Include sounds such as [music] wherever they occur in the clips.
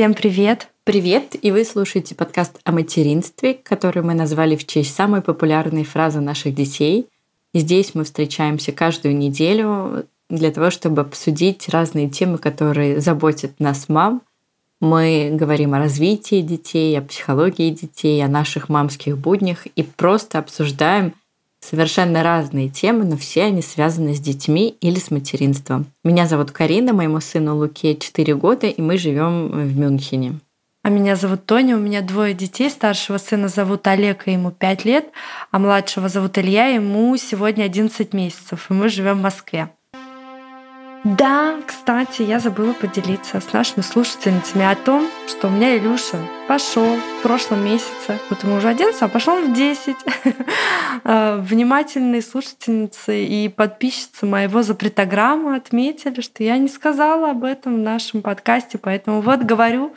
Всем привет! Привет! И вы слушаете подкаст о материнстве, который мы назвали в честь самой популярной фразы наших детей. И здесь мы встречаемся каждую неделю для того, чтобы обсудить разные темы, которые заботят нас, мам. Мы говорим о развитии детей, о психологии детей, о наших мамских буднях и просто обсуждаем совершенно разные темы, но все они связаны с детьми или с материнством. Меня зовут Карина, моему сыну Луке 4 года, и мы живем в Мюнхене. А меня зовут Тоня, у меня двое детей. Старшего сына зовут Олег, и ему 5 лет, а младшего зовут Илья, ему сегодня 11 месяцев, и мы живем в Москве. Да, кстати, я забыла поделиться с нашими слушательницами о том, что у меня Илюша пошел в прошлом месяце, вот ему уже 11, а пошел в 10. А, [laughs] внимательные слушательницы и подписчицы моего запретограмма отметили, что я не сказала об этом в нашем подкасте, поэтому вот говорю,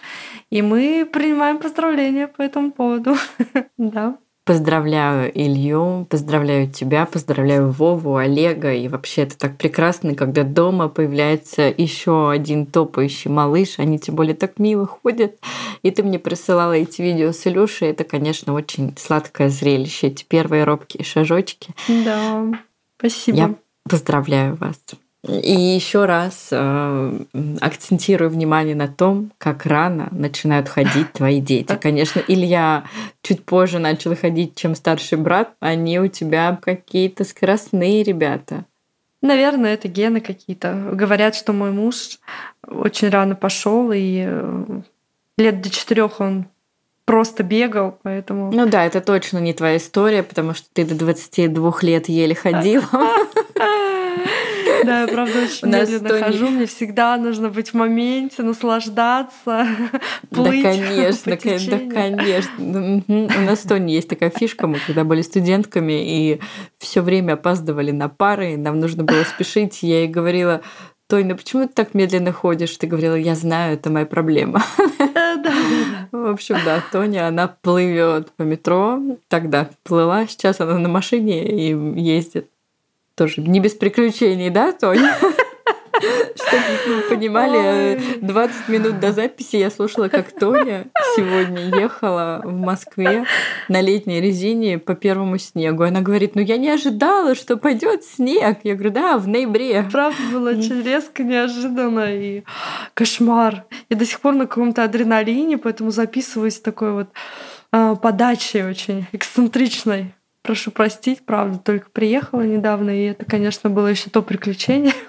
и мы принимаем поздравления по этому поводу. [laughs] да. Поздравляю Илью, поздравляю тебя, поздравляю Вову, Олега. И вообще это так прекрасно, когда дома появляется еще один топающий малыш. Они тем более так мило ходят. И ты мне присылала эти видео с Илюшей. Это, конечно, очень сладкое зрелище. Эти первые робкие шажочки. Да, спасибо. Я поздравляю вас. И еще раз э, акцентирую внимание на том, как рано начинают ходить твои дети. Конечно, Илья чуть позже начал ходить, чем старший брат. Они у тебя какие-то скоростные ребята. Наверное, это гены какие-то. Говорят, что мой муж очень рано пошел, и э, лет до четырех он просто бегал, поэтому... Ну да, это точно не твоя история, потому что ты до 22 лет еле ходила. [laughs] Да, я правда очень медленно хожу. Мне всегда нужно быть в моменте, наслаждаться, [laughs] плыть [laughs] Да, конечно, да, конечно. У нас в Тони есть такая фишка, мы когда были студентками и все время опаздывали на пары, нам нужно было спешить, я ей говорила, Тоня, ну почему ты так медленно ходишь? Ты говорила, я знаю, это моя проблема. [laughs] В общем, да, Тоня, она плывет по метро. Тогда плыла, сейчас она на машине и ездит. Тоже не без приключений, да, Тоня? [laughs] Чтобы вы понимали, 20 минут до записи я слушала, как Тоня сегодня ехала в Москве на летней резине по первому снегу. Она говорит, ну я не ожидала, что пойдет снег. Я говорю, да, в ноябре. Правда было очень резко, неожиданно и кошмар. Я до сих пор на каком-то адреналине, поэтому записываюсь такой вот э, подачей очень эксцентричной. Прошу простить, правда, только приехала недавно, и это, конечно, было еще то приключение. [laughs]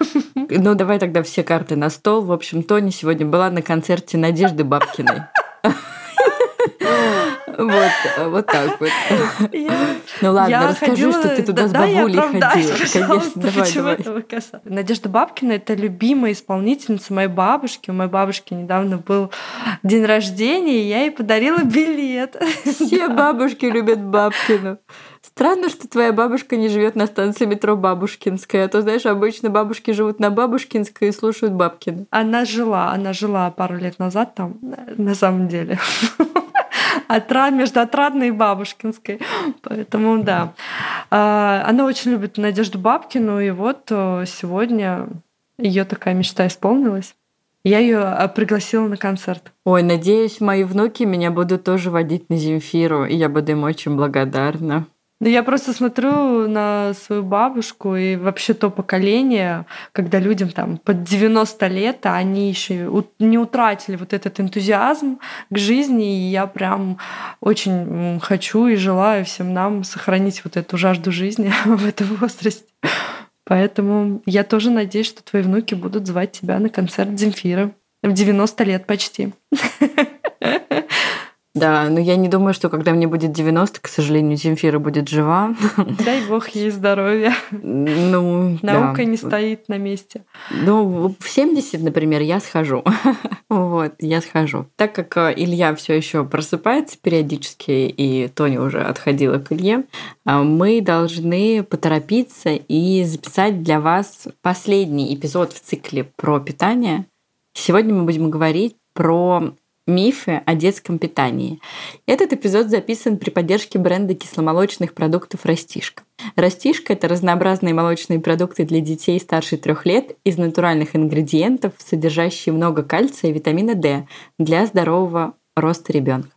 Ну, давай тогда все карты на стол. В общем, Тони сегодня была на концерте Надежды Бабкиной. [laughs] Вот, вот так вот. Ну ладно, расскажи, что ты туда с бабулей ходила. Конечно, давай, давай. Надежда Бабкина — это любимая исполнительница моей бабушки. У моей бабушки недавно был день рождения, и я ей подарила билет. Все бабушки любят Бабкину. Странно, что твоя бабушка не живет на станции метро Бабушкинская. А то, знаешь, обычно бабушки живут на Бабушкинской и слушают Бабкина. Она жила, она жила пару лет назад там, на самом деле. Отрад, между Отрадной и Бабушкинской. Поэтому да. А, она очень любит Надежду Бабкину, и вот э, сегодня ее такая мечта исполнилась. Я ее а, пригласила на концерт. Ой, надеюсь, мои внуки меня будут тоже водить на Земфиру, и я буду им очень благодарна. Ну, я просто смотрю на свою бабушку и вообще то поколение, когда людям там под 90 лет, а они еще не утратили вот этот энтузиазм к жизни, и я прям очень хочу и желаю всем нам сохранить вот эту жажду жизни [laughs] в этом возрасте. Поэтому я тоже надеюсь, что твои внуки будут звать тебя на концерт Земфира в 90 лет почти. [laughs] Да, но я не думаю, что когда мне будет 90, к сожалению, Земфира будет жива. Дай бог ей здоровья. Ну, Наука да. не стоит на месте. Ну, в 70, например, я схожу. [laughs] вот, я схожу. Так как э, Илья все еще просыпается периодически, и Тоня уже отходила к Илье, э, мы должны поторопиться и записать для вас последний эпизод в цикле про питание. Сегодня мы будем говорить про Мифы о детском питании. Этот эпизод записан при поддержке бренда кисломолочных продуктов «Растишка». «Растишка» — это разнообразные молочные продукты для детей старше трех лет из натуральных ингредиентов, содержащие много кальция и витамина D для здорового роста ребенка.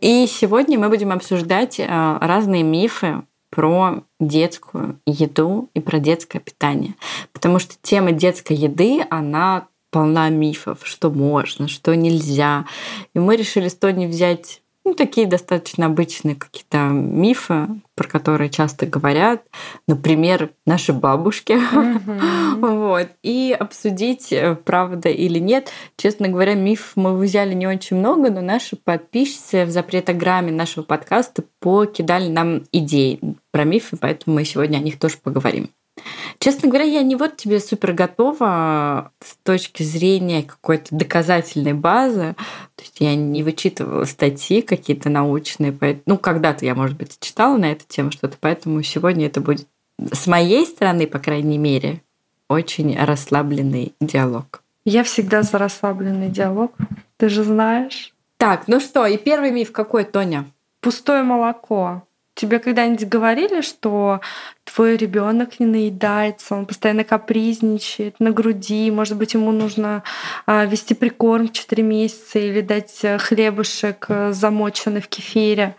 И сегодня мы будем обсуждать э, разные мифы про детскую еду и про детское питание. Потому что тема детской еды, она полна мифов, что можно, что нельзя. И мы решили с Тони взять ну, такие достаточно обычные какие-то мифы, про которые часто говорят, например, наши бабушки, mm-hmm. [laughs] вот, и обсудить, э, правда или нет. Честно говоря, миф мы взяли не очень много, но наши подписчицы в запретограмме нашего подкаста покидали нам идеи про мифы, поэтому мы сегодня о них тоже поговорим. Честно говоря, я не вот тебе супер готова с точки зрения какой-то доказательной базы. То есть я не вычитывала статьи какие-то научные. Ну, когда-то я, может быть, читала на эту тему что-то, поэтому сегодня это будет с моей стороны, по крайней мере, очень расслабленный диалог. Я всегда за расслабленный диалог. Ты же знаешь. Так, ну что, и первый миф какой, Тоня? Пустое молоко. Тебе когда-нибудь говорили, что твой ребенок не наедается, он постоянно капризничает на груди, может быть, ему нужно а, вести прикорм 4 месяца или дать э, хлебушек э, замоченный в кефире?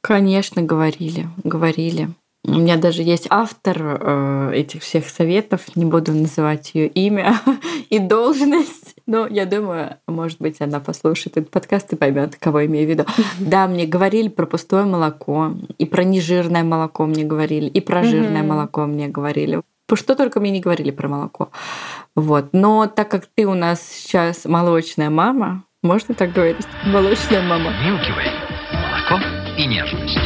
Конечно, говорили, говорили. У меня даже есть автор э, этих всех советов, не буду называть ее имя [laughs] и должность, но я думаю, может быть, она послушает этот подкаст и поймет, кого имею в виду. [laughs] Да, мне говорили про пустое молоко, и про нежирное молоко мне говорили, и про жирное молоко мне говорили. Что только мне не говорили про молоко. Вот. Но так как ты у нас сейчас молочная мама, можно так говорить? Молочная мама. Milky Молоко и нежность.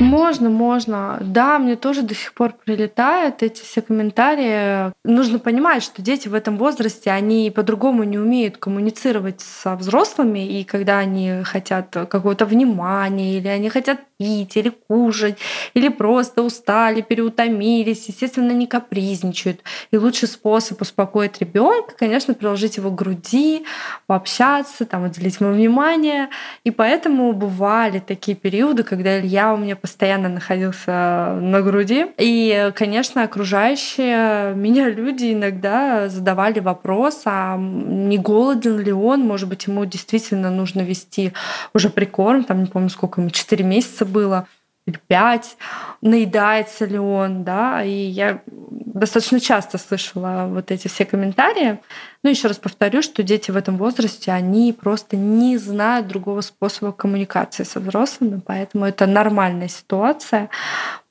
Можно, можно. Да, мне тоже до сих пор прилетают эти все комментарии. Нужно понимать, что дети в этом возрасте, они по-другому не умеют коммуницировать со взрослыми, и когда они хотят какого-то внимания, или они хотят пить, или кушать, или просто устали, переутомились, естественно, не капризничают. И лучший способ успокоить ребенка, конечно, приложить его к груди, пообщаться, там, уделить ему внимание. И поэтому бывали такие периоды, когда Илья у меня постоянно находился на груди. И, конечно, окружающие меня люди иногда задавали вопрос, а не голоден ли он, может быть, ему действительно нужно вести уже прикорм, там не помню, сколько ему, 4 месяца было или 5, наедается ли он, да, и я достаточно часто слышала вот эти все комментарии. Ну, еще раз повторю, что дети в этом возрасте, они просто не знают другого способа коммуникации со взрослыми, поэтому это нормальная ситуация.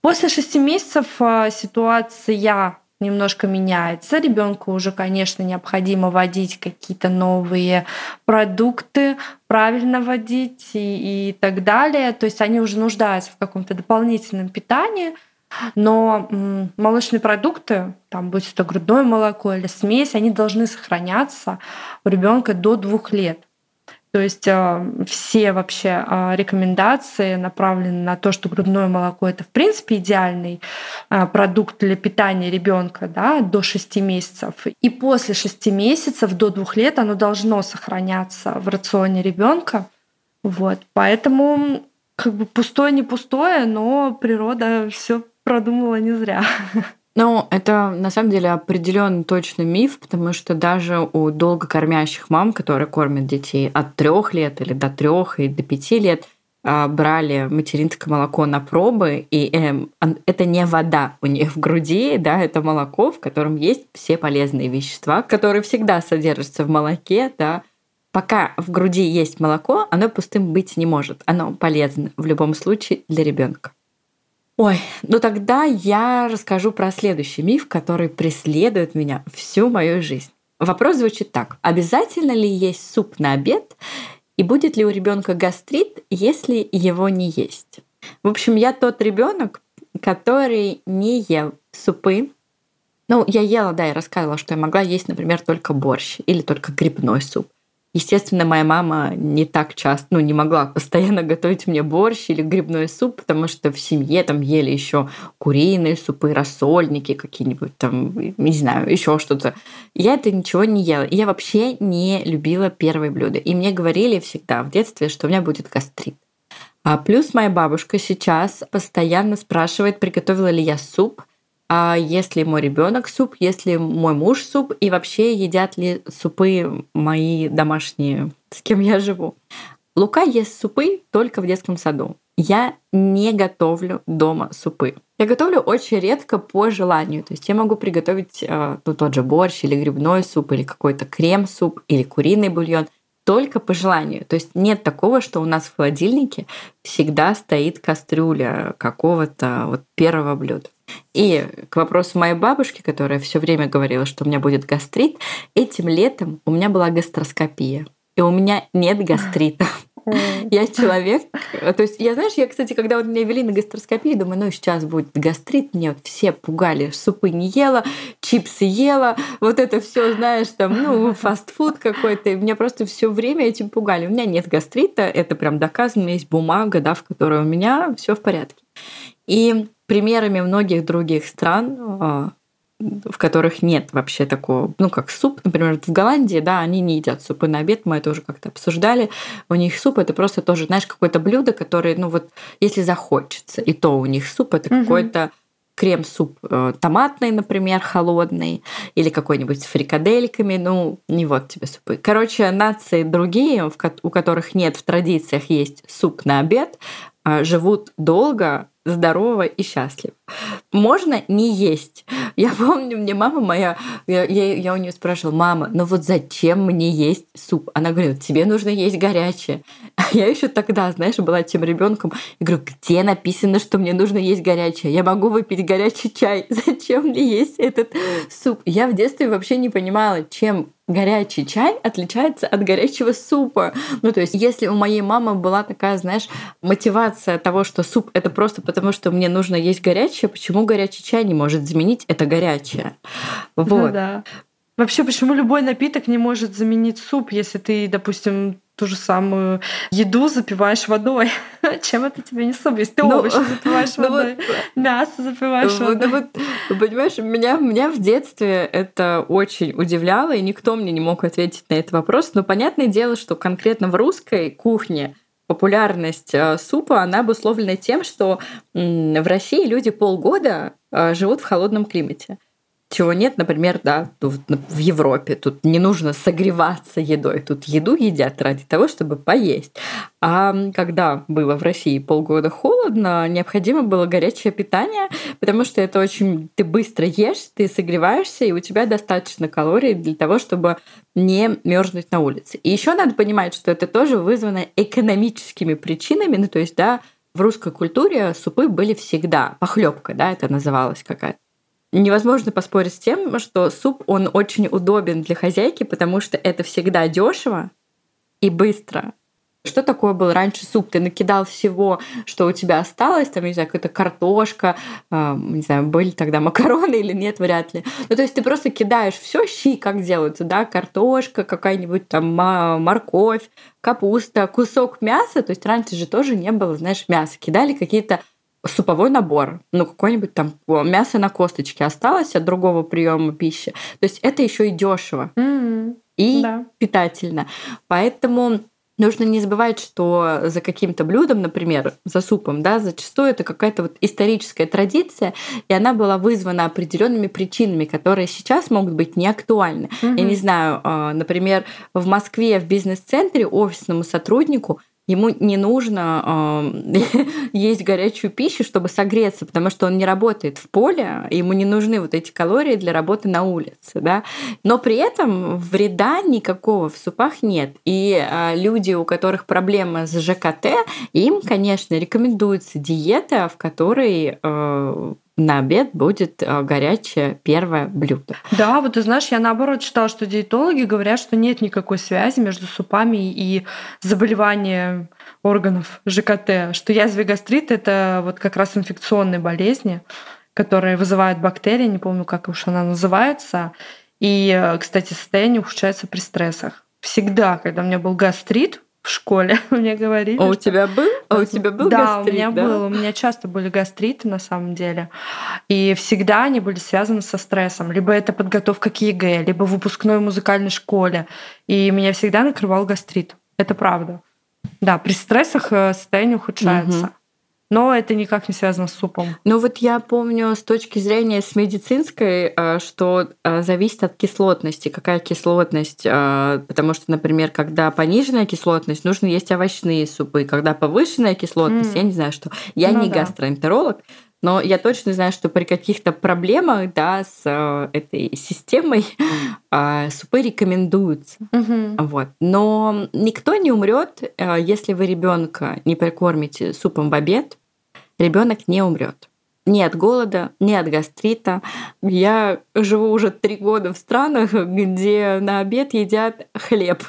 После шести месяцев а, ситуация немножко меняется. Ребенку уже, конечно, необходимо вводить какие-то новые продукты, правильно вводить и, и так далее. То есть они уже нуждаются в каком-то дополнительном питании. Но молочные продукты, там будь это грудное молоко или смесь, они должны сохраняться у ребенка до двух лет. То есть э, все вообще э, рекомендации направлены на то, что грудное молоко это в принципе идеальный э, продукт для питания ребенка да, до 6 месяцев. И после 6 месяцев до 2 лет оно должно сохраняться в рационе ребенка. Вот. Поэтому как бы пустое не пустое, но природа все продумала не зря. [laughs] Ну, это на самом деле определенный точный миф, потому что даже у долго кормящих мам, которые кормят детей от трех лет или до трех и до пяти лет, а, брали материнское молоко на пробы, и э, это не вода у них в груди, да, это молоко, в котором есть все полезные вещества, которые всегда содержатся в молоке, да. Пока в груди есть молоко, оно пустым быть не может. Оно полезно в любом случае для ребенка. Ой, ну тогда я расскажу про следующий миф, который преследует меня всю мою жизнь. Вопрос звучит так. Обязательно ли есть суп на обед? И будет ли у ребенка гастрит, если его не есть? В общем, я тот ребенок, который не ел супы. Ну, я ела, да, я рассказывала, что я могла есть, например, только борщ или только грибной суп. Естественно, моя мама не так часто, ну, не могла постоянно готовить мне борщ или грибной суп, потому что в семье там ели еще куриные супы, рассольники какие-нибудь там, не знаю, еще что-то. Я это ничего не ела. Я вообще не любила первые блюда. И мне говорили всегда в детстве, что у меня будет гастрит. А плюс моя бабушка сейчас постоянно спрашивает, приготовила ли я суп, а если мой ребенок суп, если мой муж суп, и вообще едят ли супы мои домашние, с кем я живу. Лука ест супы только в детском саду. Я не готовлю дома супы. Я готовлю очень редко по желанию. То есть я могу приготовить э, ну, тот же борщ или грибной суп, или какой-то крем-суп, или куриный бульон только по желанию. То есть нет такого, что у нас в холодильнике всегда стоит кастрюля какого-то вот первого блюда. И к вопросу моей бабушки, которая все время говорила, что у меня будет гастрит, этим летом у меня была гастроскопия. И у меня нет гастрита. [laughs] Я человек, то есть я, знаешь, я, кстати, когда вот меня вели на гастроскопию, думаю, ну сейчас будет гастрит, мне вот все пугали, супы не ела, чипсы ела, вот это все, знаешь, там, ну, [laughs] фастфуд какой-то, и меня просто все время этим пугали. У меня нет гастрита, это прям доказано, есть бумага, да, в которой у меня все в порядке. И примерами многих других стран, а, в которых нет вообще такого, ну, как суп, например, в Голландии, да, они не едят супы на обед, мы это уже как-то обсуждали. У них суп это просто тоже, знаешь, какое-то блюдо, которое, ну, вот, если захочется, и то у них суп это угу. какой-то крем-суп э, томатный, например, холодный, или какой-нибудь с фрикадельками, ну, не вот тебе супы. Короче, нации другие, у которых нет в традициях есть суп на обед, а, живут долго, здорово и счастлив. Можно не есть. [laughs] Я помню, мне мама моя, я, я, я у нее спрашивала, мама, ну вот зачем мне есть суп? Она говорит, тебе нужно есть горячее. А [laughs] я еще тогда, знаешь, была тем ребенком. Я говорю, где написано, что мне нужно есть горячее? Я могу выпить горячий чай. [laughs] Зачем мне есть этот суп? Я в детстве вообще не понимала, чем горячий чай отличается от горячего супа. Ну, то есть, если у моей мамы была такая, знаешь, мотивация того, что суп это просто потому, что мне нужно есть горячее, почему горячий чай не может заменить это горячее? Вот. Ну, да. Вообще, почему любой напиток не может заменить суп, если ты, допустим, ту же самую еду запиваешь водой. [laughs] Чем это тебе не суп? Если ты ну, овощи запиваешь ну, водой, вот, мясо запиваешь ну, водой. Ну, вот, понимаешь, меня, меня в детстве это очень удивляло, и никто мне не мог ответить на этот вопрос. Но понятное дело, что конкретно в русской кухне популярность э, супа, она обусловлена тем, что в России люди полгода э, живут в холодном климате чего нет, например, да, в Европе. Тут не нужно согреваться едой. Тут еду едят ради того, чтобы поесть. А когда было в России полгода холодно, необходимо было горячее питание, потому что это очень... Ты быстро ешь, ты согреваешься, и у тебя достаточно калорий для того, чтобы не мерзнуть на улице. И еще надо понимать, что это тоже вызвано экономическими причинами. Ну, то есть, да, в русской культуре супы были всегда. Похлебка, да, это называлось какая-то невозможно поспорить с тем, что суп, он очень удобен для хозяйки, потому что это всегда дешево и быстро. Что такое был раньше суп? Ты накидал всего, что у тебя осталось, там, не знаю, какая-то картошка, э, не знаю, были тогда макароны или нет, вряд ли. Ну, то есть ты просто кидаешь все щи, как делаются, да, картошка, какая-нибудь там морковь, капуста, кусок мяса. То есть раньше же тоже не было, знаешь, мяса. Кидали какие-то суповой набор, ну какой-нибудь там мясо на косточке осталось от другого приема пищи. То есть это еще и дешево mm-hmm. и да. питательно. Поэтому нужно не забывать, что за каким-то блюдом, например, за супом, да, зачастую это какая-то вот историческая традиция, и она была вызвана определенными причинами, которые сейчас могут быть не актуальны. Mm-hmm. Я не знаю, а, например, в Москве в бизнес-центре офисному сотруднику ему не нужно э, [laughs] есть горячую пищу, чтобы согреться, потому что он не работает в поле, ему не нужны вот эти калории для работы на улице, да. Но при этом вреда никакого в супах нет. И э, люди, у которых проблема с ЖКТ, им, конечно, рекомендуется диета, в которой э, на обед будет э, горячее первое блюдо. Да, вот ты знаешь, я наоборот читала, что диетологи говорят, что нет никакой связи между супами и заболеванием органов ЖКТ, что язва и гастрит — это вот как раз инфекционные болезни, которые вызывают бактерии, не помню, как уж она называется. И, э, кстати, состояние ухудшается при стрессах. Всегда, когда у меня был гастрит, в школе [laughs] мне говорили. А у тебя был? А у тебя был да, гастрит? у меня да? был. У меня часто были гастриты на самом деле. И всегда они были связаны со стрессом. Либо это подготовка к ЕГЭ, либо в выпускной музыкальной школе. И меня всегда накрывал гастрит. Это правда. Да, при стрессах э, состояние ухудшается. Угу. Но это никак не связано с супом. Ну вот я помню с точки зрения с медицинской, э, что э, зависит от кислотности. Какая кислотность? Э, потому что, например, когда пониженная кислотность, нужно есть овощные супы. Когда повышенная кислотность, мм. я не знаю, что. Я ну, не да. гастроэнтеролог, но я точно знаю, что при каких-то проблемах да, с этой системой супы рекомендуются. Угу. Вот. Но никто не умрет, если вы ребенка не прикормите супом в обед, ребенок не умрет. Ни от голода, ни от гастрита. Я живу уже три года в странах, где на обед едят хлеб.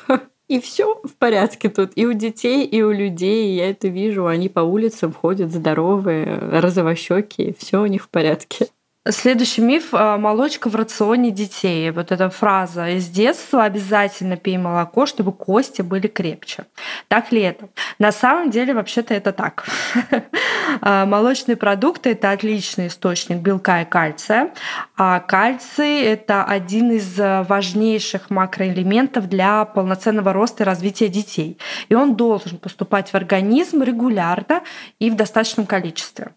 И все в порядке тут. И у детей, и у людей. Я это вижу. Они по улицам ходят здоровые, розовощеки. Все у них в порядке. Следующий миф а, – молочка в рационе детей. Вот эта фраза из детства «обязательно пей молоко, чтобы кости были крепче». Так ли это? На самом деле, вообще-то это так. [laughs] А, молочные продукты – это отличный источник белка и кальция. А кальций – это один из важнейших макроэлементов для полноценного роста и развития детей. И он должен поступать в организм регулярно и в достаточном количестве.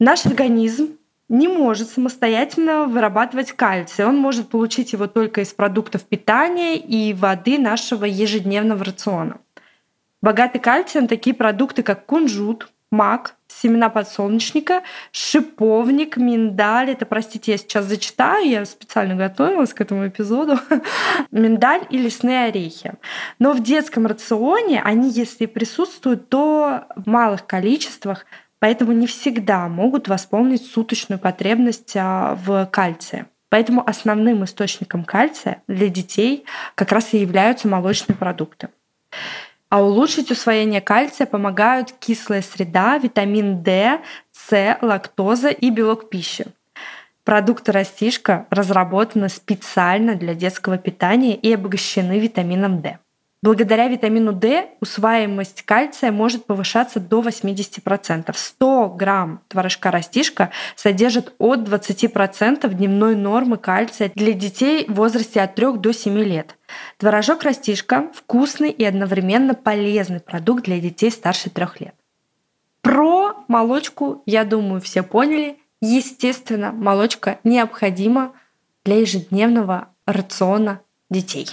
Наш организм не может самостоятельно вырабатывать кальций. Он может получить его только из продуктов питания и воды нашего ежедневного рациона. Богатый кальцием такие продукты, как кунжут, мак, семена подсолнечника, шиповник, миндаль. Это, простите, я сейчас зачитаю, я специально готовилась к этому эпизоду. [laughs] миндаль и лесные орехи. Но в детском рационе они, если присутствуют, то в малых количествах – поэтому не всегда могут восполнить суточную потребность а, в кальции. Поэтому основным источником кальция для детей как раз и являются молочные продукты. А улучшить усвоение кальция помогают кислая среда, витамин D, С, лактоза и белок пищи. Продукты растишка разработаны специально для детского питания и обогащены витамином D. Благодаря витамину D усваиваемость кальция может повышаться до 80%. 100 грамм творожка растишка содержит от 20% дневной нормы кальция для детей в возрасте от 3 до 7 лет. Творожок растишка – вкусный и одновременно полезный продукт для детей старше 3 лет. Про молочку, я думаю, все поняли. Естественно, молочка необходима для ежедневного рациона детей.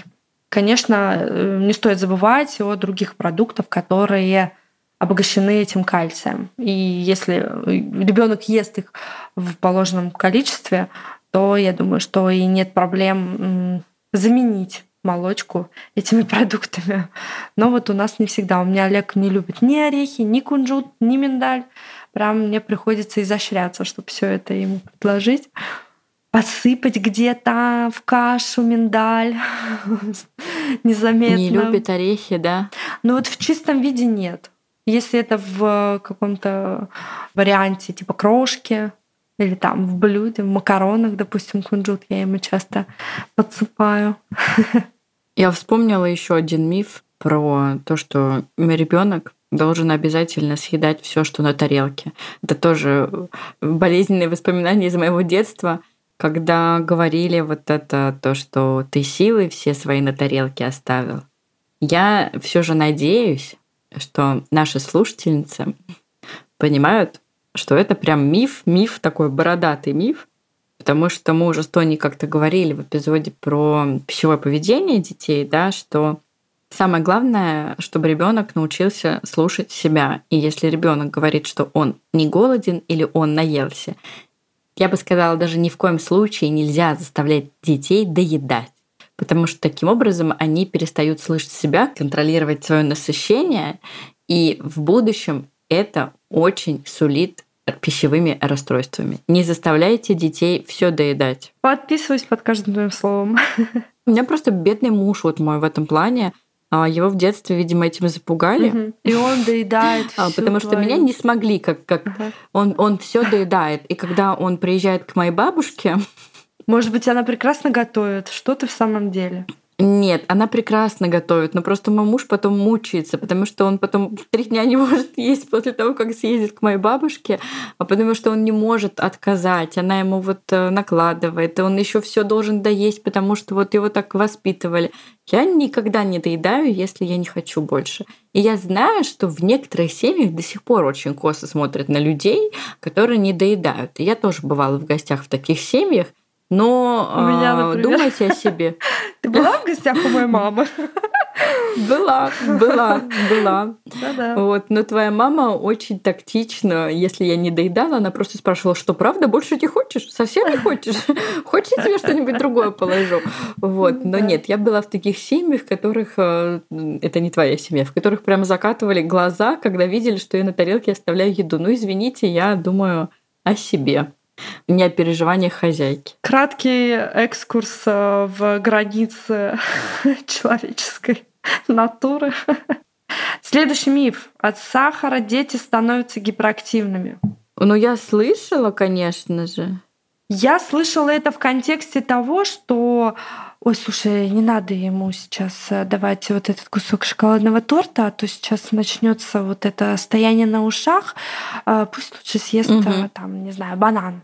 Конечно, э, не стоит забывать о других продуктах, которые обогащены этим кальцием. И если ребенок ест их в положенном количестве, то я думаю, что и нет проблем заменить молочку этими [laughs] продуктами. Но вот у нас не всегда. У меня Олег не любит ни орехи, ни кунжут, ни миндаль. Прям мне приходится изощряться, чтобы все это ему предложить посыпать где-то в кашу миндаль [laughs] незаметно. Не любит орехи, да? Ну вот в чистом виде нет. Если это в каком-то варианте типа крошки или там в блюде, в макаронах, допустим, кунжут, я ему часто подсыпаю. [laughs] Я вспомнила еще один миф про то, что ребенок должен обязательно съедать все, что на тарелке. Это тоже болезненные воспоминания из моего детства когда говорили вот это, то, что ты силы все свои на тарелке оставил, я все же надеюсь, что наши слушательницы понимают, что это прям миф, миф такой бородатый миф, потому что мы уже с Тони как-то говорили в эпизоде про пищевое поведение детей, да, что самое главное, чтобы ребенок научился слушать себя. И если ребенок говорит, что он не голоден или он наелся, я бы сказала, даже ни в коем случае нельзя заставлять детей доедать. Потому что таким образом они перестают слышать себя, контролировать свое насыщение, и в будущем это очень сулит пищевыми расстройствами. Не заставляйте детей все доедать. Подписываюсь под каждым твоим словом. У меня просто бедный муж вот мой в этом плане. А его в детстве, видимо, этим запугали. Угу. И он доедает. [laughs] А, потому что меня не смогли, как, как угу. он, он все доедает. И когда он приезжает к моей бабушке. Может быть, она прекрасно готовит. Что ты в самом деле? Нет, она прекрасно готовит, но просто мой муж потом мучается, потому что он потом три дня не [laughs] может есть после того, как съездит к моей бабушке, а потому что он не может отказать. Она ему вот э, накладывает, и он еще все должен доесть, потому что вот его так воспитывали. Я никогда не доедаю, если я не хочу больше. И я знаю, что в некоторых семьях до сих пор очень косо смотрят на людей, которые не доедают. И я тоже бывала в гостях в таких семьях, но у меня, а, например... думайте о себе. Ты была в гостях у моей мамы? Была, была, была. Да-да. Вот, но твоя мама очень тактично, если я не доедала, она просто спрашивала, что правда, больше не хочешь? Совсем не хочешь? Хочешь, я тебе что-нибудь другое положу? Вот, но нет, я была в таких семьях, в которых, э, это не твоя семья, в которых прямо закатывали глаза, когда видели, что я на тарелке оставляю еду. Ну, извините, я думаю о себе не о переживаниях хозяйки. Краткий экскурс э, в границы [laughs] человеческой натуры. Следующий миф. От сахара дети становятся гиперактивными. Ну, я слышала, конечно же. Я слышала это в контексте того, что ой, слушай, не надо ему сейчас э, давать вот этот кусок шоколадного торта, а то сейчас начнется вот это стояние на ушах, э, пусть лучше съест угу. там, не знаю, банан.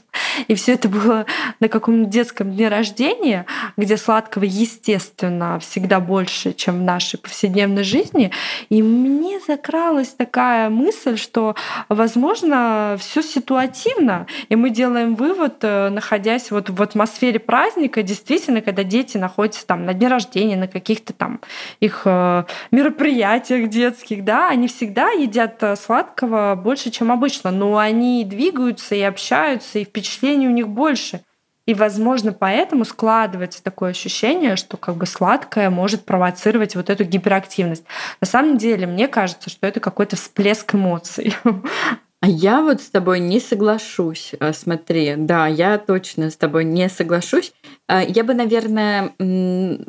И все это было на каком-то детском дне рождения, где сладкого, естественно, всегда больше, чем в нашей повседневной жизни. И мне закралась такая мысль, что, возможно, все ситуативно, и мы делаем вывод, э, находясь вот в атмосфере праздника, действительно, когда дети находятся там на дне рождения, на каких-то там их э, мероприятиях детских, да, они всегда едят э, сладкого больше, чем обычно, но они двигаются и общаются, и впечатляют впечатлений у них больше. И, возможно, поэтому складывается такое ощущение, что как бы сладкое может провоцировать вот эту гиперактивность. На самом деле, мне кажется, что это какой-то всплеск эмоций. А я вот с тобой не соглашусь. А, смотри, да, я точно с тобой не соглашусь. А, я бы, наверное,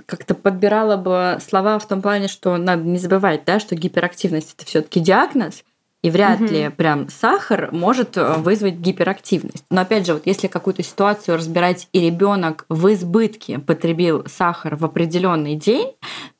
как-то подбирала бы слова в том плане, что надо не забывать, да, что гиперактивность это все-таки диагноз, и вряд угу. ли прям сахар может э, вызвать гиперактивность. Но опять же, вот если какую-то ситуацию разбирать, и ребенок в избытке потребил сахар в определенный день,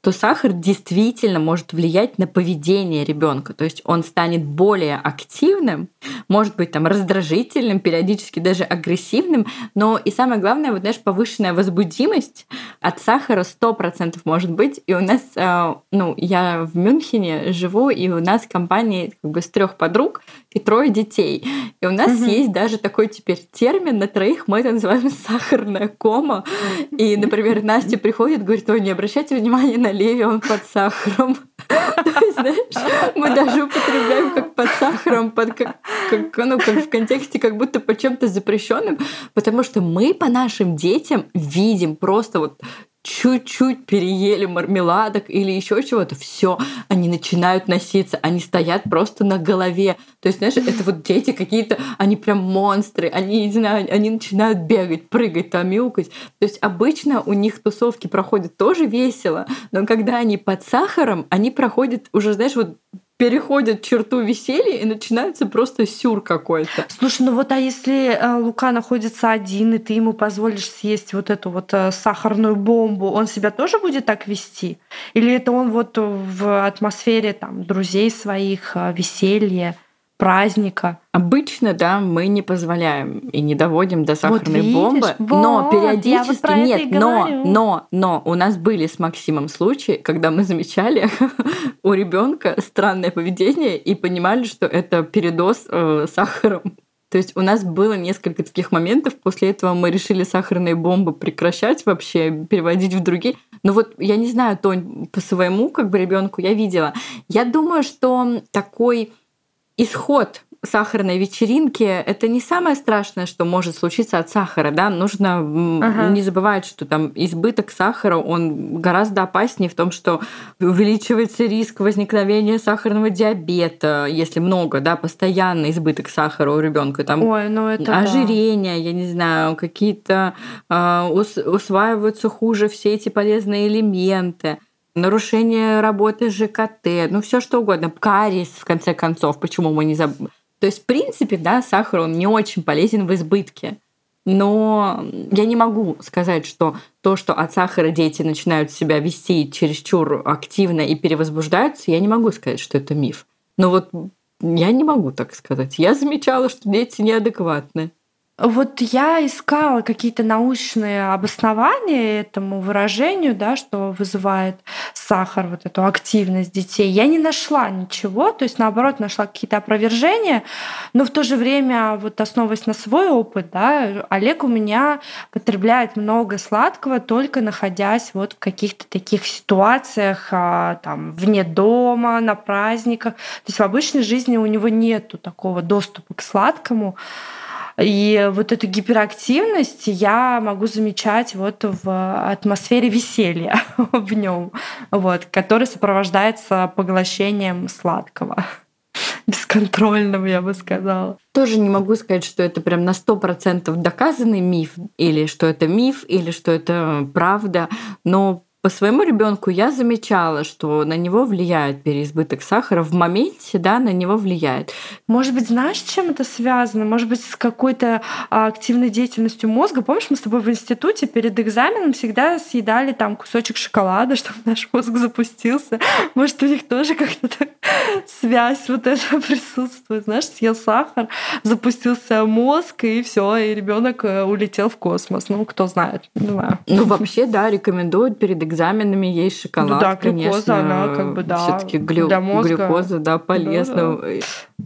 то сахар действительно может влиять на поведение ребенка. То есть он станет более активным, может быть там раздражительным, периодически даже агрессивным. Но и самое главное, вот знаешь, повышенная возбудимость от сахара 100% может быть. И у нас, э, ну, я в Мюнхене живу, и у нас компания как бы с трех подруг и трое детей. И у нас угу. есть даже такой теперь термин на троих, мы это называем сахарная кома. И, например, Настя приходит, говорит, ой, не обращайте внимания на Леви, он под сахаром. [laughs] Знаешь, мы даже употребляем как под сахаром, под как, ну, как в контексте как будто по чем-то запрещенным, потому что мы по нашим детям видим просто вот чуть-чуть переели мармеладок или еще чего-то, все, они начинают носиться, они стоят просто на голове. То есть, знаешь, это вот дети какие-то, они прям монстры, они, не знаю, они начинают бегать, прыгать, там, мяукать. То есть обычно у них тусовки проходят тоже весело, но когда они под сахаром, они проходят уже, знаешь, вот переходят черту веселья и начинается просто сюр какой-то. Слушай, ну вот а если э, Лука находится один, и ты ему позволишь съесть вот эту вот э, сахарную бомбу, он себя тоже будет так вести? Или это он вот в атмосфере там друзей своих, э, веселья? Праздника. Обычно, да, мы не позволяем и не доводим до сахарной вот видишь, бомбы, вот, но периодически вот нет, но, но, но у нас были с Максимом случаи, когда мы замечали [laughs] у ребенка странное поведение и понимали, что это передоз э, сахаром. То есть у нас было несколько таких моментов. После этого мы решили сахарные бомбы прекращать вообще, переводить в другие. Но вот я не знаю, Тонь, по своему как бы ребенку я видела. Я думаю, что такой исход сахарной вечеринки это не самое страшное, что может случиться от сахара, да, нужно ага. не забывать, что там избыток сахара, он гораздо опаснее в том, что увеличивается риск возникновения сахарного диабета, если много, да, постоянный избыток сахара у ребенка, там Ой, ну это ожирение, да. я не знаю, какие-то э, усваиваются хуже все эти полезные элементы нарушение работы ЖКТ, ну все что угодно, кариес, в конце концов, почему мы не забыли. То есть, в принципе, да, сахар, он не очень полезен в избытке. но я не могу сказать, что то, что от сахара дети начинают себя вести чересчур активно и перевозбуждаются, я не могу сказать, что это миф. Но вот я не могу так сказать. Я замечала, что дети неадекватны. Вот я искала какие-то научные обоснования этому выражению, да, что вызывает сахар, вот эту активность детей. Я не нашла ничего, то есть наоборот нашла какие-то опровержения, но в то же время, вот основываясь на свой опыт, да, Олег у меня потребляет много сладкого, только находясь вот в каких-то таких ситуациях, а, там, вне дома, на праздниках. То есть в обычной жизни у него нету такого доступа к сладкому. И вот эту гиперактивность я могу замечать вот в атмосфере веселья [laughs] в нем, вот, который сопровождается поглощением сладкого [laughs] бесконтрольным, я бы сказала. Тоже не могу сказать, что это прям на сто процентов доказанный миф, или что это миф, или что это правда, но по своему ребенку я замечала, что на него влияет переизбыток сахара в моменте, да, на него влияет. Может быть, знаешь, с чем это связано? Может быть, с какой-то а, активной деятельностью мозга? Помнишь, мы с тобой в институте перед экзаменом всегда съедали там кусочек шоколада, [laughs] чтобы наш мозг запустился. Может, у них тоже как-то так связь вот эта [laughs] присутствует. Знаешь, съел сахар, запустился мозг, и все, и ребенок э, улетел в космос. Ну, кто знает, не знаю. Ну, вообще, да, рекомендуют перед экзаменами есть шоколад, ну, да, глюкоза, конечно. она как бы, да, все-таки глю... для мозга. глюкоза, да, полезно. Да, да.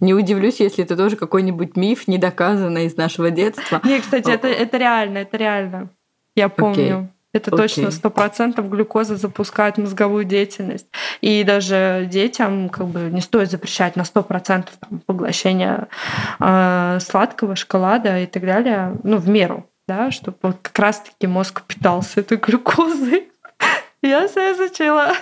Не удивлюсь, если это тоже какой-нибудь миф, недоказанный из нашего детства. Не, кстати, это, это реально, это реально. Я помню. Okay. Это okay. точно сто процентов глюкоза запускает мозговую деятельность. И даже детям как бы не стоит запрещать на сто процентов поглощение э, сладкого, шоколада и так далее, ну, в меру, да, чтобы вот как раз-таки мозг питался этой глюкозой. Я все изучила.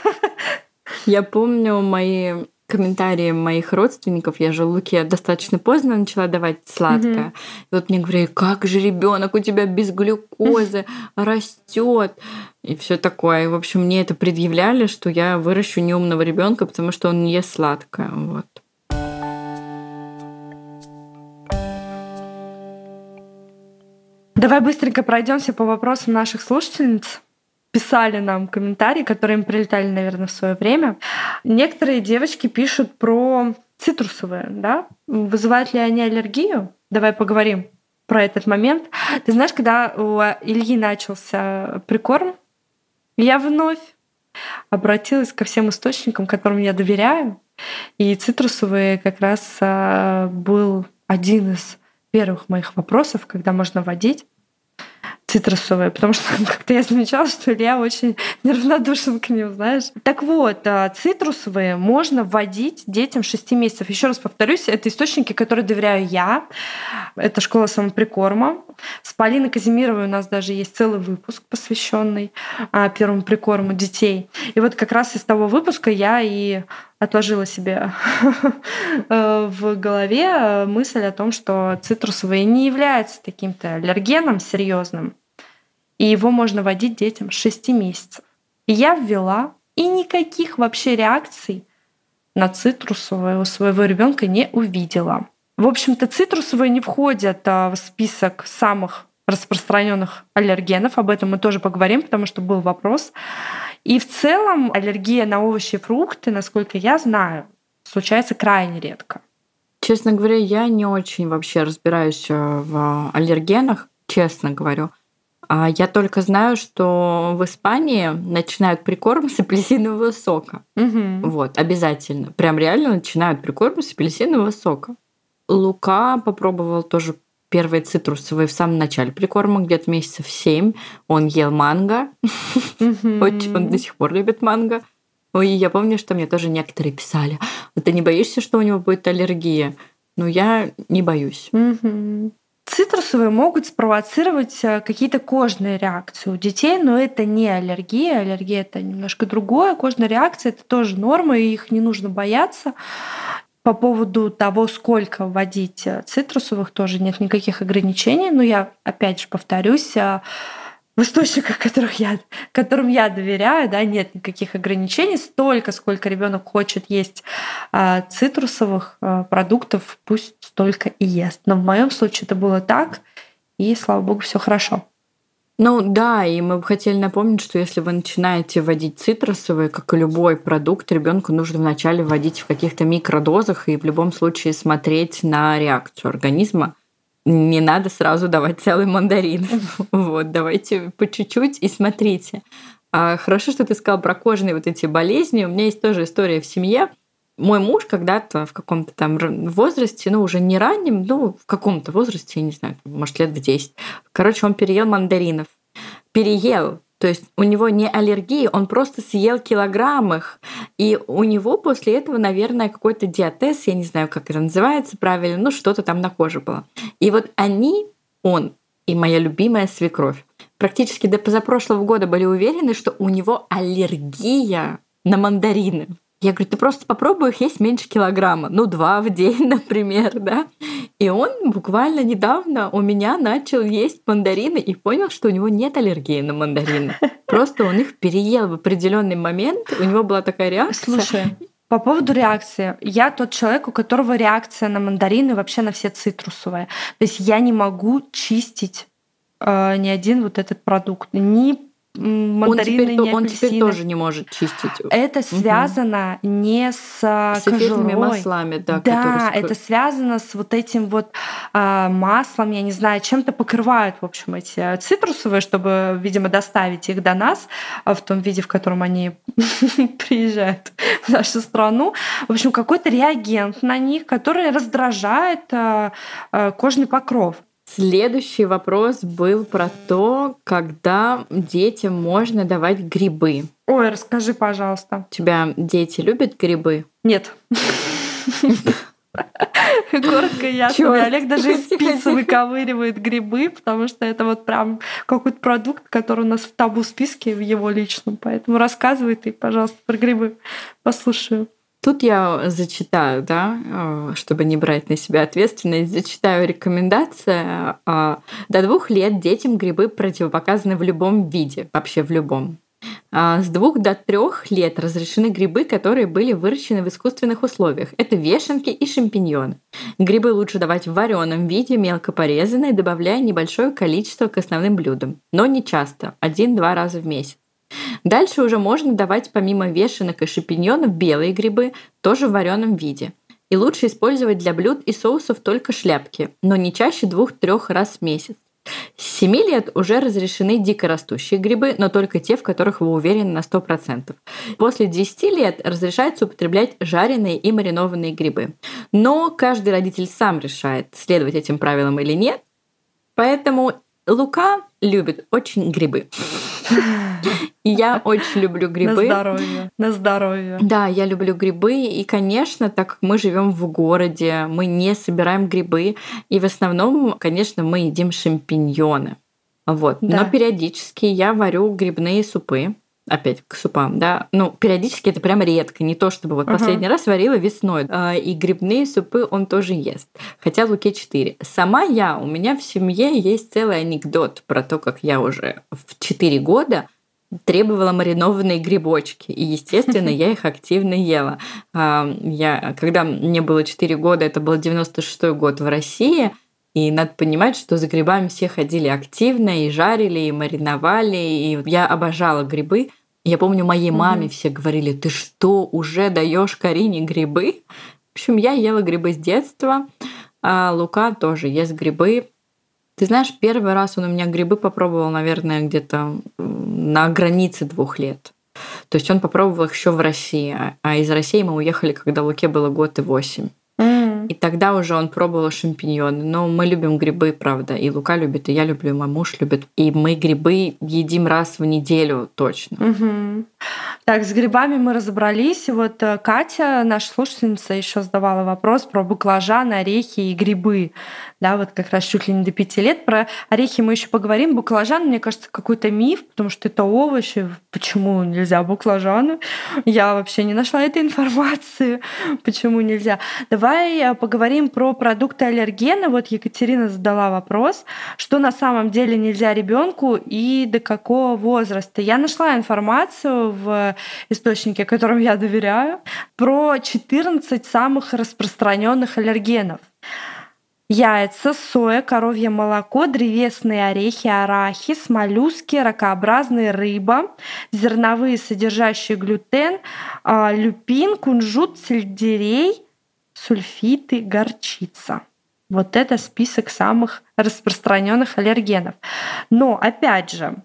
Я помню мои комментарии моих родственников, я же Луке достаточно поздно начала давать сладкое. Mm-hmm. И вот мне говорили, как же ребенок у тебя без глюкозы растет и все такое. И, в общем, мне это предъявляли, что я выращу неумного ребенка, потому что он не ест сладкое. Вот. Давай быстренько пройдемся по вопросам наших слушательниц писали нам комментарии, которые им прилетали, наверное, в свое время. Некоторые девочки пишут про цитрусовые, да? Вызывают ли они аллергию? Давай поговорим про этот момент. Ты знаешь, когда у Ильи начался прикорм, я вновь обратилась ко всем источникам, которым я доверяю. И цитрусовые как раз а, был один из первых моих вопросов, когда можно вводить цитрусовые, потому что [laughs] как-то я замечала, что Илья очень неравнодушен к ним, знаешь. Так вот, а, цитрусовые можно вводить детям 6 месяцев. Еще раз повторюсь, это источники, которые доверяю я. Это школа самоприкорма. С Полиной Казимировой у нас даже есть целый выпуск, посвященный а, первому прикорму детей. И вот как раз из того выпуска я и отложила себе [laughs] э, в голове мысль о том, что цитрусовые не являются таким-то аллергеном серьезным, и его можно вводить детям с 6 месяцев. Я ввела, и никаких вообще реакций на цитрусовые у своего ребенка не увидела. В общем-то, цитрусовые не входят а, в список самых распространенных аллергенов. Об этом мы тоже поговорим, потому что был вопрос. И в целом аллергия на овощи и фрукты, насколько я знаю, случается крайне редко. Честно говоря, я не очень вообще разбираюсь э, в аллергенах, честно говорю. А я только знаю, что в Испании начинают прикорм с апельсинового сока. Угу. Вот, обязательно. Прям реально начинают прикорм с апельсинового сока. Лука попробовал тоже первые цитрусовые в самом начале прикорма, где-то месяцев семь. Он ел манго. Он до сих пор любит манго. Ой, я помню, что мне тоже некоторые писали, ты не боишься, что у него будет аллергия? Ну, я не боюсь. Цитрусовые могут спровоцировать э, какие-то кожные реакции у детей, но это не аллергия. Аллергия это немножко другое. Кожная реакция это тоже норма, и их не нужно бояться. По поводу того, сколько вводить э, цитрусовых, тоже нет никаких ограничений. Но я опять же повторюсь, э, в источниках, которых я, которым я доверяю, да, нет никаких ограничений. Столько, сколько ребенок хочет есть э, цитрусовых э, продуктов, пусть столько и ест. Но в моем случае это было так. и, слава богу, все хорошо. Ну да, и мы бы хотели напомнить, что если вы начинаете вводить цитрусовые, как и любой продукт, ребенку нужно вначале вводить в каких-то микродозах и в любом случае смотреть на реакцию организма. Не надо сразу давать целый мандарин. [laughs] Вот, давайте по чуть-чуть и смотрите. А хорошо, что ты сказал про кожные вот эти болезни. У меня есть тоже история в семье. Мой муж когда-то в каком-то там возрасте, ну, уже не раннем, ну, в каком-то возрасте, я не знаю, может, лет в 10. Короче, он переел мандаринов. Переел. То есть у него не аллергия, он просто съел килограмм их. И у него после этого, наверное, какой-то диатез, я не знаю, как это называется правильно, ну что-то там на коже было. И вот они, он и моя любимая свекровь, практически до позапрошлого года были уверены, что у него аллергия на мандарины. Я говорю, ты просто попробуй их есть меньше килограмма, ну, два в день, [laughs] например, да. И он буквально недавно у меня начал есть мандарины и понял, что у него нет аллергии на мандарины. [laughs] Просто он их переел в определенный момент, у него была такая реакция. Слушай, по поводу реакции. Я тот человек, у которого реакция на мандарины вообще на все цитрусовые. То есть я не могу чистить э, ни один вот этот продукт. Ни мандарины, он теперь, он теперь тоже не может чистить. Это связано угу. не с, с кожурой. маслами, да. Да, которые... это связано с вот этим вот э, маслом, я не знаю, чем-то покрывают, в общем, эти цитрусовые, чтобы, видимо, доставить их до нас в том виде, в котором они [laughs] приезжают в нашу страну. В общем, какой-то реагент на них, который раздражает э, э, кожный покров. Следующий вопрос был про то, когда детям можно давать грибы. Ой, расскажи, пожалуйста. У тебя дети любят грибы? Нет. Коротко и ясно. Олег даже из спицы [laughs] выковыривает грибы, потому что это вот прям какой-то продукт, который у нас в табу-списке в его личном. Поэтому рассказывай ты, пожалуйста, про грибы. Послушаю. Тут я зачитаю, да, э, чтобы не брать на себя ответственность, зачитаю рекомендация. Э, до двух лет детям грибы противопоказаны в любом виде, вообще в любом. Э, с двух до трех лет разрешены грибы, которые были выращены в искусственных условиях. Это вешенки и шампиньоны. Грибы лучше давать в вареном виде, мелко порезанные, добавляя небольшое количество к основным блюдам. Но не часто, один-два раза в месяц. Дальше уже можно давать помимо вешенок и шампиньонов белые грибы, тоже в вареном виде. И лучше использовать для блюд и соусов только шляпки, но не чаще двух-трех раз в месяц. С 7 лет уже разрешены дикорастущие грибы, но только те, в которых вы уверены на 100%. После 10 лет разрешается употреблять жареные и маринованные грибы. Но каждый родитель сам решает, следовать этим правилам или нет. Поэтому Лука любит очень грибы. И я очень люблю грибы. На здоровье. На здоровье. Да, я люблю грибы. И, конечно, так как мы живем в городе, мы не собираем грибы. И в основном, конечно, мы едим шампиньоны. Вот. Да. Но периодически я варю грибные супы опять к супам, да, ну, периодически это прям редко, не то чтобы вот uh-huh. последний раз варила весной, а, и грибные супы он тоже ест, хотя Луке 4. Сама я, у меня в семье есть целый анекдот про то, как я уже в 4 года требовала маринованные грибочки. И, естественно, [laughs] я их активно ела. А, я, когда мне было 4 года, это был 96 год в России, и надо понимать, что за грибами все ходили активно, и жарили, и мариновали. И я обожала грибы. Я помню, моей маме mm-hmm. все говорили, ты что, уже даешь Карине грибы? В общем, я ела грибы с детства. А Лука тоже ест грибы. Ты знаешь, первый раз он у меня грибы попробовал, наверное, где-то на границе двух лет. То есть он попробовал их еще в России, а из России мы уехали, когда Луке было год и восемь. Mm. И тогда уже он пробовал шампиньоны. Но мы любим грибы, правда. И Лука любит, и я люблю, и мой муж любит. И мы грибы едим раз в неделю точно. Mm-hmm. Так, с грибами мы разобрались. Вот э, Катя, наша слушательница, еще задавала вопрос про баклажаны, орехи и грибы. Да, вот как раз чуть ли не до пяти лет. Про орехи мы еще поговорим. Баклажан, мне кажется, какой-то миф, потому что это овощи. Почему нельзя баклажаны? Я вообще не нашла этой [laughs] информации. Почему нельзя? Давай поговорим про продукты аллергены. Вот Екатерина задала вопрос, что на самом деле нельзя ребенку и до какого возраста. Я нашла информацию в источнике, которым я доверяю, про 14 самых распространенных аллергенов. яйца, соя, коровье молоко, древесные орехи, арахис, моллюски, ракообразная рыба, зерновые, содержащие глютен, а, люпин, кунжут, сельдерей, сульфиты, горчица. Вот это список самых распространенных аллергенов. Но опять же,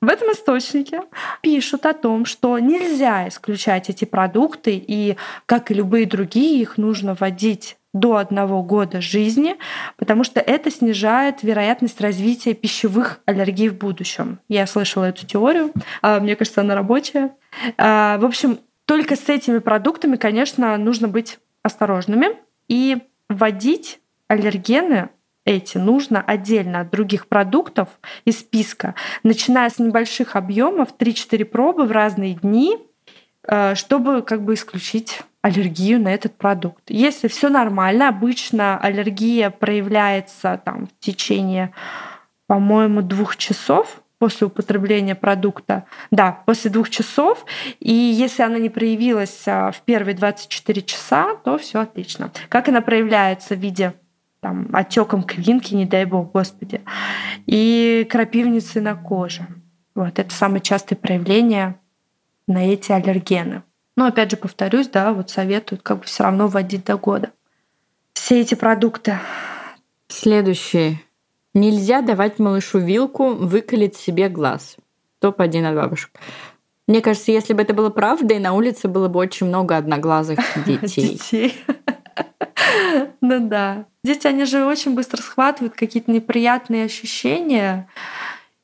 в этом источнике пишут о том, что нельзя исключать эти продукты, и, как и любые другие, их нужно вводить до одного года жизни, потому что это снижает вероятность развития пищевых аллергий в будущем. Я слышала эту теорию, а, мне кажется, она рабочая. А, в общем, только с этими продуктами, конечно, нужно быть осторожными и вводить аллергены эти нужно отдельно от других продуктов из списка, начиная с небольших объемов, 3-4 пробы в разные дни, э, чтобы как бы исключить аллергию на этот продукт. Если все нормально, обычно аллергия проявляется там, в течение, по-моему, двух часов после употребления продукта. Да, после двух часов. И если она не проявилась а, в первые 24 часа, то все отлично. Как она проявляется в виде там, отеком квинки, не дай бог, господи, и крапивницы на коже. Вот это самое частое проявление на эти аллергены. Но опять же повторюсь, да, вот советуют как бы все равно вводить до года. Все эти продукты. Следующий. Нельзя давать малышу вилку выколить себе глаз. Топ-1 от бабушек. Мне кажется, если бы это было правдой, на улице было бы очень много одноглазых [laughs] детей. Детей. Ну да. Дети, они же очень быстро схватывают какие-то неприятные ощущения.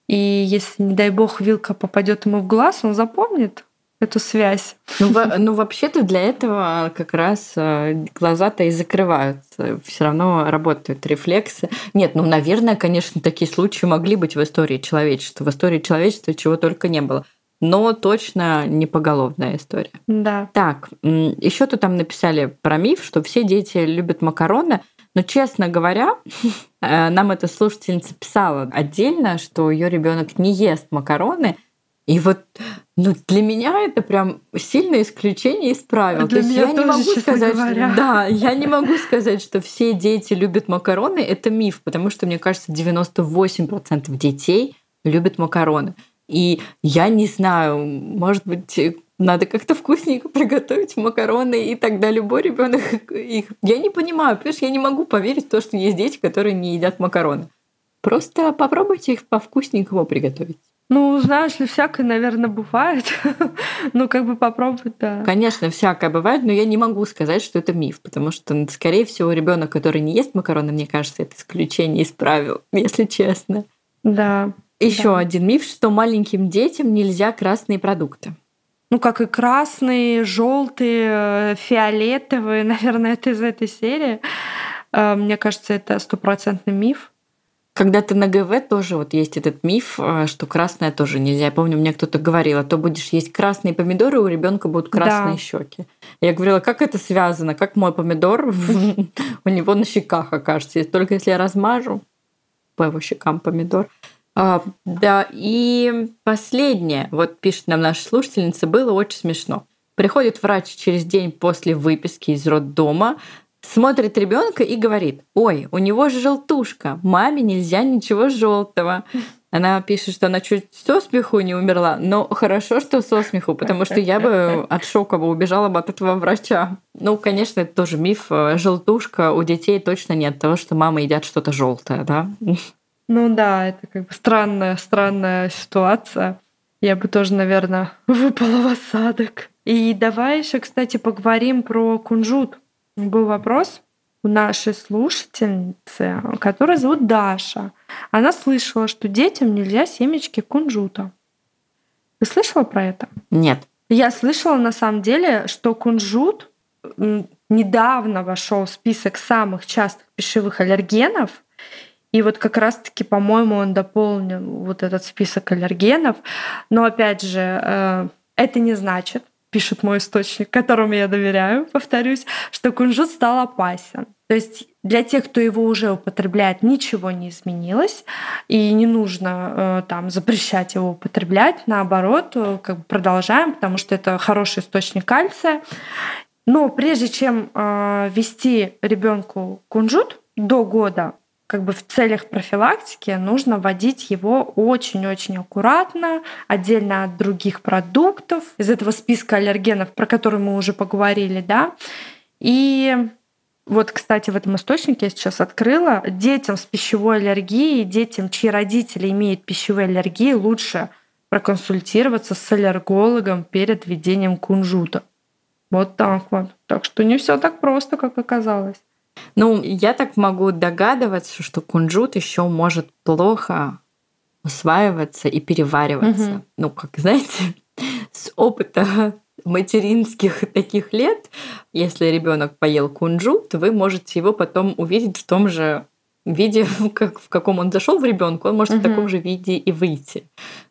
И если, не дай бог, вилка попадет ему в глаз, он запомнит эту связь. Ну, во, ну вообще-то для этого как раз э, глаза-то и закрываются. Все равно работают рефлексы. Нет, ну, наверное, конечно, такие случаи могли быть в истории человечества. В истории человечества чего только не было но точно не поголовная история. Да. Так, еще тут там написали про миф, что все дети любят макароны, но, честно говоря, [laughs] э, нам эта слушательница писала отдельно, что ее ребенок не ест макароны, и вот ну, для меня это прям сильное исключение из правил. Для То меня я тоже, не могу сказать, говоря. что, да, я не могу сказать, что все дети любят макароны. Это миф, потому что мне кажется, 98% детей любят макароны. И я не знаю, может быть, надо как-то вкусненько приготовить макароны, и тогда любой ребенок их... Я не понимаю, что я не могу поверить в то, что есть дети, которые не едят макароны. Просто попробуйте их по-вкусненькому приготовить. Ну, знаешь ли, всякое, наверное, бывает. [laughs] ну, как бы попробовать, да. Конечно, всякое бывает, но я не могу сказать, что это миф, потому что, скорее всего, ребенок, который не ест макароны, мне кажется, это исключение из правил, [laughs] если честно. Да. Еще да. один миф, что маленьким детям нельзя красные продукты. Ну, как и красные, желтые, фиолетовые, [laughs] наверное, это из этой серии. Э, мне кажется, это стопроцентный миф. Когда-то на ГВ тоже вот есть этот миф, э, что красное тоже нельзя. Я помню, мне кто-то говорил, а то будешь есть красные помидоры, у ребенка будут красные да. щеки. Я говорила, как это связано, как мой помидор [laughs] у него на щеках окажется, только если я размажу по его щекам помидор. А, да, и последнее, вот пишет нам наша слушательница, было очень смешно. Приходит врач через день после выписки из роддома, смотрит ребенка и говорит, ой, у него же желтушка, маме нельзя ничего желтого. Она пишет, что она чуть со смеху не умерла, но хорошо, что со смеху, потому что я бы от шока бы убежала бы от этого врача. Ну, конечно, это тоже миф. Желтушка у детей точно нет того, что мама едят что-то желтое, да? Ну да, это как бы странная, странная ситуация. Я бы тоже, наверное, [laughs] выпала в осадок. И давай еще, кстати, поговорим про кунжут. Был вопрос у нашей слушательницы, которая зовут Даша. Она слышала, что детям нельзя семечки кунжута. Ты слышала про это? Нет. Я слышала на самом деле, что кунжут недавно вошел в список самых частых пищевых аллергенов, и вот как раз-таки, по-моему, он дополнил вот этот список аллергенов. Но опять же, э, это не значит, пишет мой источник, которому я доверяю, повторюсь, что кунжут стал опасен. То есть для тех, кто его уже употребляет, ничего не изменилось, и не нужно э, там запрещать его употреблять. Наоборот, э, как бы продолжаем, потому что это хороший источник кальция. Но прежде чем ввести ребенку кунжут, до года как бы в целях профилактики нужно вводить его очень-очень аккуратно, отдельно от других продуктов, из этого списка аллергенов, про который мы уже поговорили, да. И вот, кстати, в этом источнике я сейчас открыла. Детям с пищевой аллергией, детям, чьи родители имеют пищевые аллергии, лучше проконсультироваться с аллергологом перед введением кунжута. Вот так вот. Так что не все так просто, как оказалось. Ну, я так могу догадываться, что кунжут еще может плохо усваиваться и перевариваться. Угу. Ну, как знаете, с опыта материнских таких лет, если ребенок поел кунжут, вы можете его потом увидеть в том же виде, как, в каком он зашел в ребенка, он может угу. в таком же виде и выйти.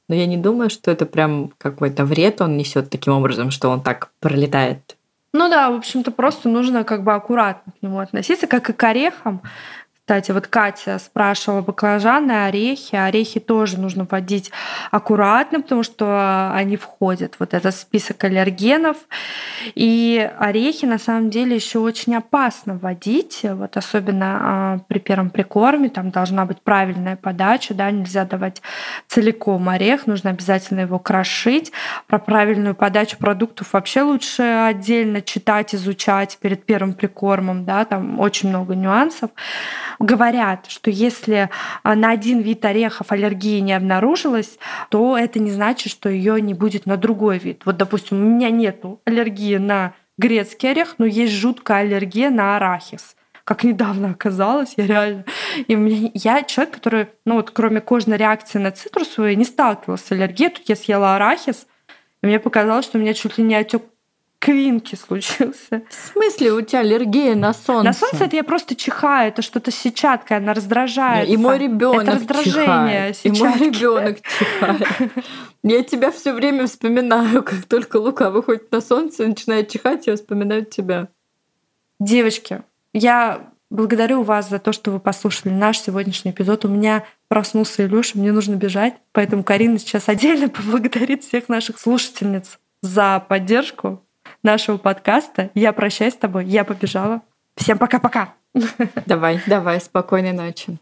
Но я не думаю, что это прям какой-то вред он несет таким образом, что он так пролетает ну да, в общем-то, просто нужно как бы аккуратно к нему относиться, как и к орехам. Кстати, вот Катя спрашивала баклажаны, орехи. Орехи тоже нужно вводить аккуратно, потому что они входят вот этот список аллергенов. И орехи на самом деле еще очень опасно вводить, вот особенно а, при первом прикорме. Там должна быть правильная подача, да, нельзя давать целиком орех, нужно обязательно его крошить. Про правильную подачу продуктов вообще лучше отдельно читать, изучать перед первым прикормом, да, там очень много нюансов говорят, что если а, на один вид орехов аллергии не обнаружилась, то это не значит, что ее не будет на другой вид. Вот, допустим, у меня нет аллергии на грецкий орех, но есть жуткая аллергия на арахис как недавно оказалось, я реально... И меня, я человек, который, ну вот кроме кожной реакции на цитрусовые, не сталкивался с аллергией. Тут я съела арахис, и мне показалось, что у меня чуть ли не отек квинки случился. В смысле у тебя аллергия на солнце? На солнце это я просто чихаю, это что-то сетчатка, она раздражает. И мой ребенок это раздражение чихает. И мой ребенок чихает. Я тебя все время вспоминаю, как только Лука выходит на солнце и начинает чихать, я вспоминаю тебя. Девочки, я благодарю вас за то, что вы послушали наш сегодняшний эпизод. У меня проснулся Илюша, мне нужно бежать, поэтому Карина сейчас отдельно поблагодарит всех наших слушательниц за поддержку нашего подкаста. Я прощаюсь с тобой, я побежала. Всем пока-пока. Давай, давай, спокойной ночи.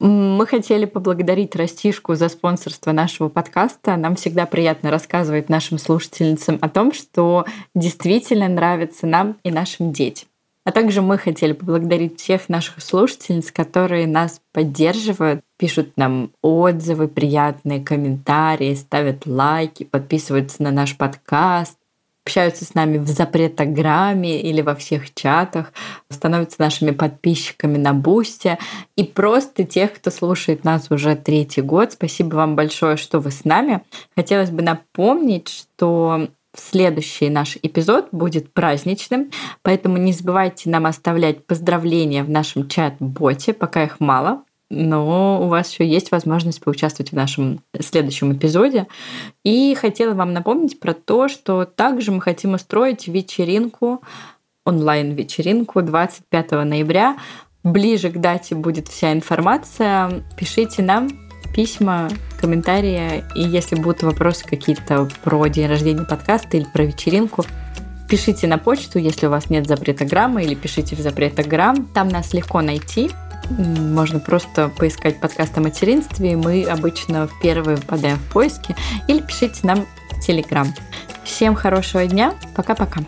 Мы хотели поблагодарить Растишку за спонсорство нашего подкаста. Нам всегда приятно рассказывать нашим слушательницам о том, что действительно нравится нам и нашим детям. А также мы хотели поблагодарить всех наших слушательниц, которые нас поддерживают, пишут нам отзывы, приятные комментарии, ставят лайки, подписываются на наш подкаст, общаются с нами в запретограмме или во всех чатах, становятся нашими подписчиками на Бусте и просто тех, кто слушает нас уже третий год. Спасибо вам большое, что вы с нами. Хотелось бы напомнить, что следующий наш эпизод будет праздничным, поэтому не забывайте нам оставлять поздравления в нашем чат-боте, пока их мало но у вас еще есть возможность поучаствовать в нашем следующем эпизоде. И хотела вам напомнить про то, что также мы хотим устроить вечеринку, онлайн-вечеринку 25 ноября. Ближе к дате будет вся информация. Пишите нам письма, комментарии, и если будут вопросы какие-то про день рождения подкаста или про вечеринку, пишите на почту, если у вас нет запретограммы, или пишите в запретограмм. Там нас легко найти. Можно просто поискать подкаст о материнстве, мы обычно в первые впадаем в поиски, или пишите нам в Телеграм. Всем хорошего дня, пока-пока.